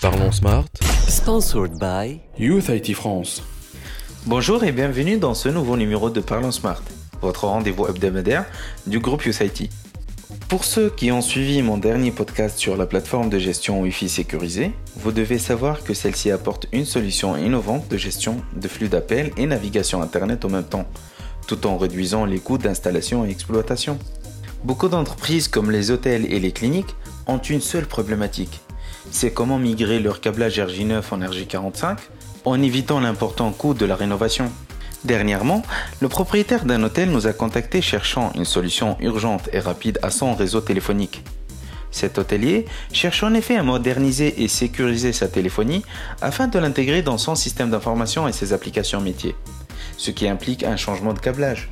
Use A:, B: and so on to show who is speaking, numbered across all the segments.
A: Parlons Smart.
B: Sponsored by
A: Youth IT France.
C: Bonjour et bienvenue dans ce nouveau numéro de Parlons Smart, votre rendez-vous hebdomadaire du groupe Youth IT. Pour ceux qui ont suivi mon dernier podcast sur la plateforme de gestion Wi-Fi sécurisée, vous devez savoir que celle-ci apporte une solution innovante de gestion de flux d'appels et navigation Internet en même temps, tout en réduisant les coûts d'installation et exploitation. Beaucoup d'entreprises comme les hôtels et les cliniques ont une seule problématique. C'est comment migrer leur câblage RJ9 en RJ45 en évitant l'important coût de la rénovation. Dernièrement, le propriétaire d'un hôtel nous a contacté cherchant une solution urgente et rapide à son réseau téléphonique. Cet hôtelier cherche en effet à moderniser et sécuriser sa téléphonie afin de l'intégrer dans son système d'information et ses applications métiers, ce qui implique un changement de câblage.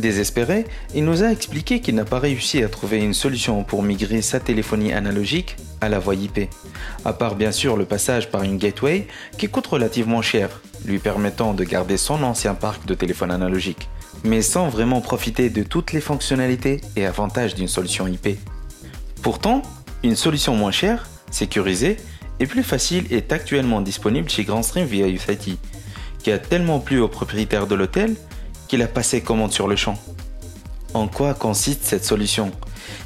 C: Désespéré, il nous a expliqué qu'il n'a pas réussi à trouver une solution pour migrer sa téléphonie analogique à la voie IP, à part bien sûr le passage par une gateway qui coûte relativement cher, lui permettant de garder son ancien parc de téléphones analogiques, mais sans vraiment profiter de toutes les fonctionnalités et avantages d'une solution IP. Pourtant, une solution moins chère, sécurisée et plus facile est actuellement disponible chez Grandstream via USIT, qui a tellement plu au propriétaire de l'hôtel qu'il a passé commande sur le champ. En quoi consiste cette solution?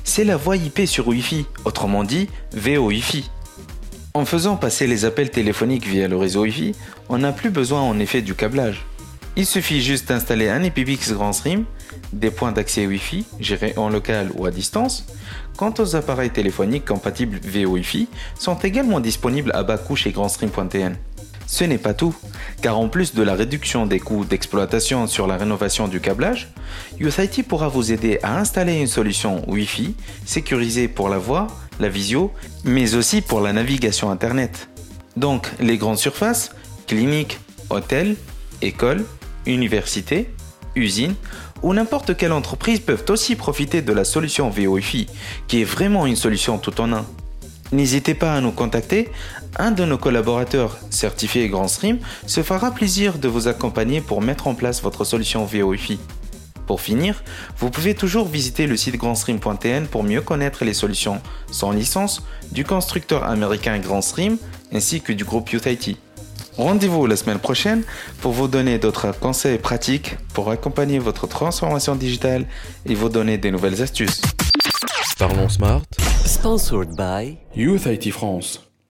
C: C'est la voie IP sur Wi-Fi, autrement dit VoIFi. En faisant passer les appels téléphoniques via le réseau Wi-Fi, on n'a plus besoin en effet du câblage. Il suffit juste d'installer un EPPX GrandStream, des points d'accès Wi-Fi gérés en local ou à distance. Quant aux appareils téléphoniques compatibles VoIFi, sont également disponibles à bas coût chez grandstream.tn. Ce n'est pas tout, car en plus de la réduction des coûts d'exploitation sur la rénovation du câblage, USIT pourra vous aider à installer une solution Wi-Fi sécurisée pour la voix, la visio, mais aussi pour la navigation Internet. Donc les grandes surfaces, cliniques, hôtels, écoles, universités, usines ou n'importe quelle entreprise peuvent aussi profiter de la solution VoIFi, qui est vraiment une solution tout en un. N'hésitez pas à nous contacter. Un de nos collaborateurs certifiés GrandStream se fera plaisir de vous accompagner pour mettre en place votre solution VoIFi. Pour finir, vous pouvez toujours visiter le site grandstream.tn pour mieux connaître les solutions sans licence du constructeur américain GrandStream ainsi que du groupe UTIT. Rendez-vous la semaine prochaine pour vous donner d'autres conseils pratiques pour accompagner votre transformation digitale et vous donner des nouvelles astuces.
A: Parlons Smart.
B: Sponsored by
A: Youth IT France.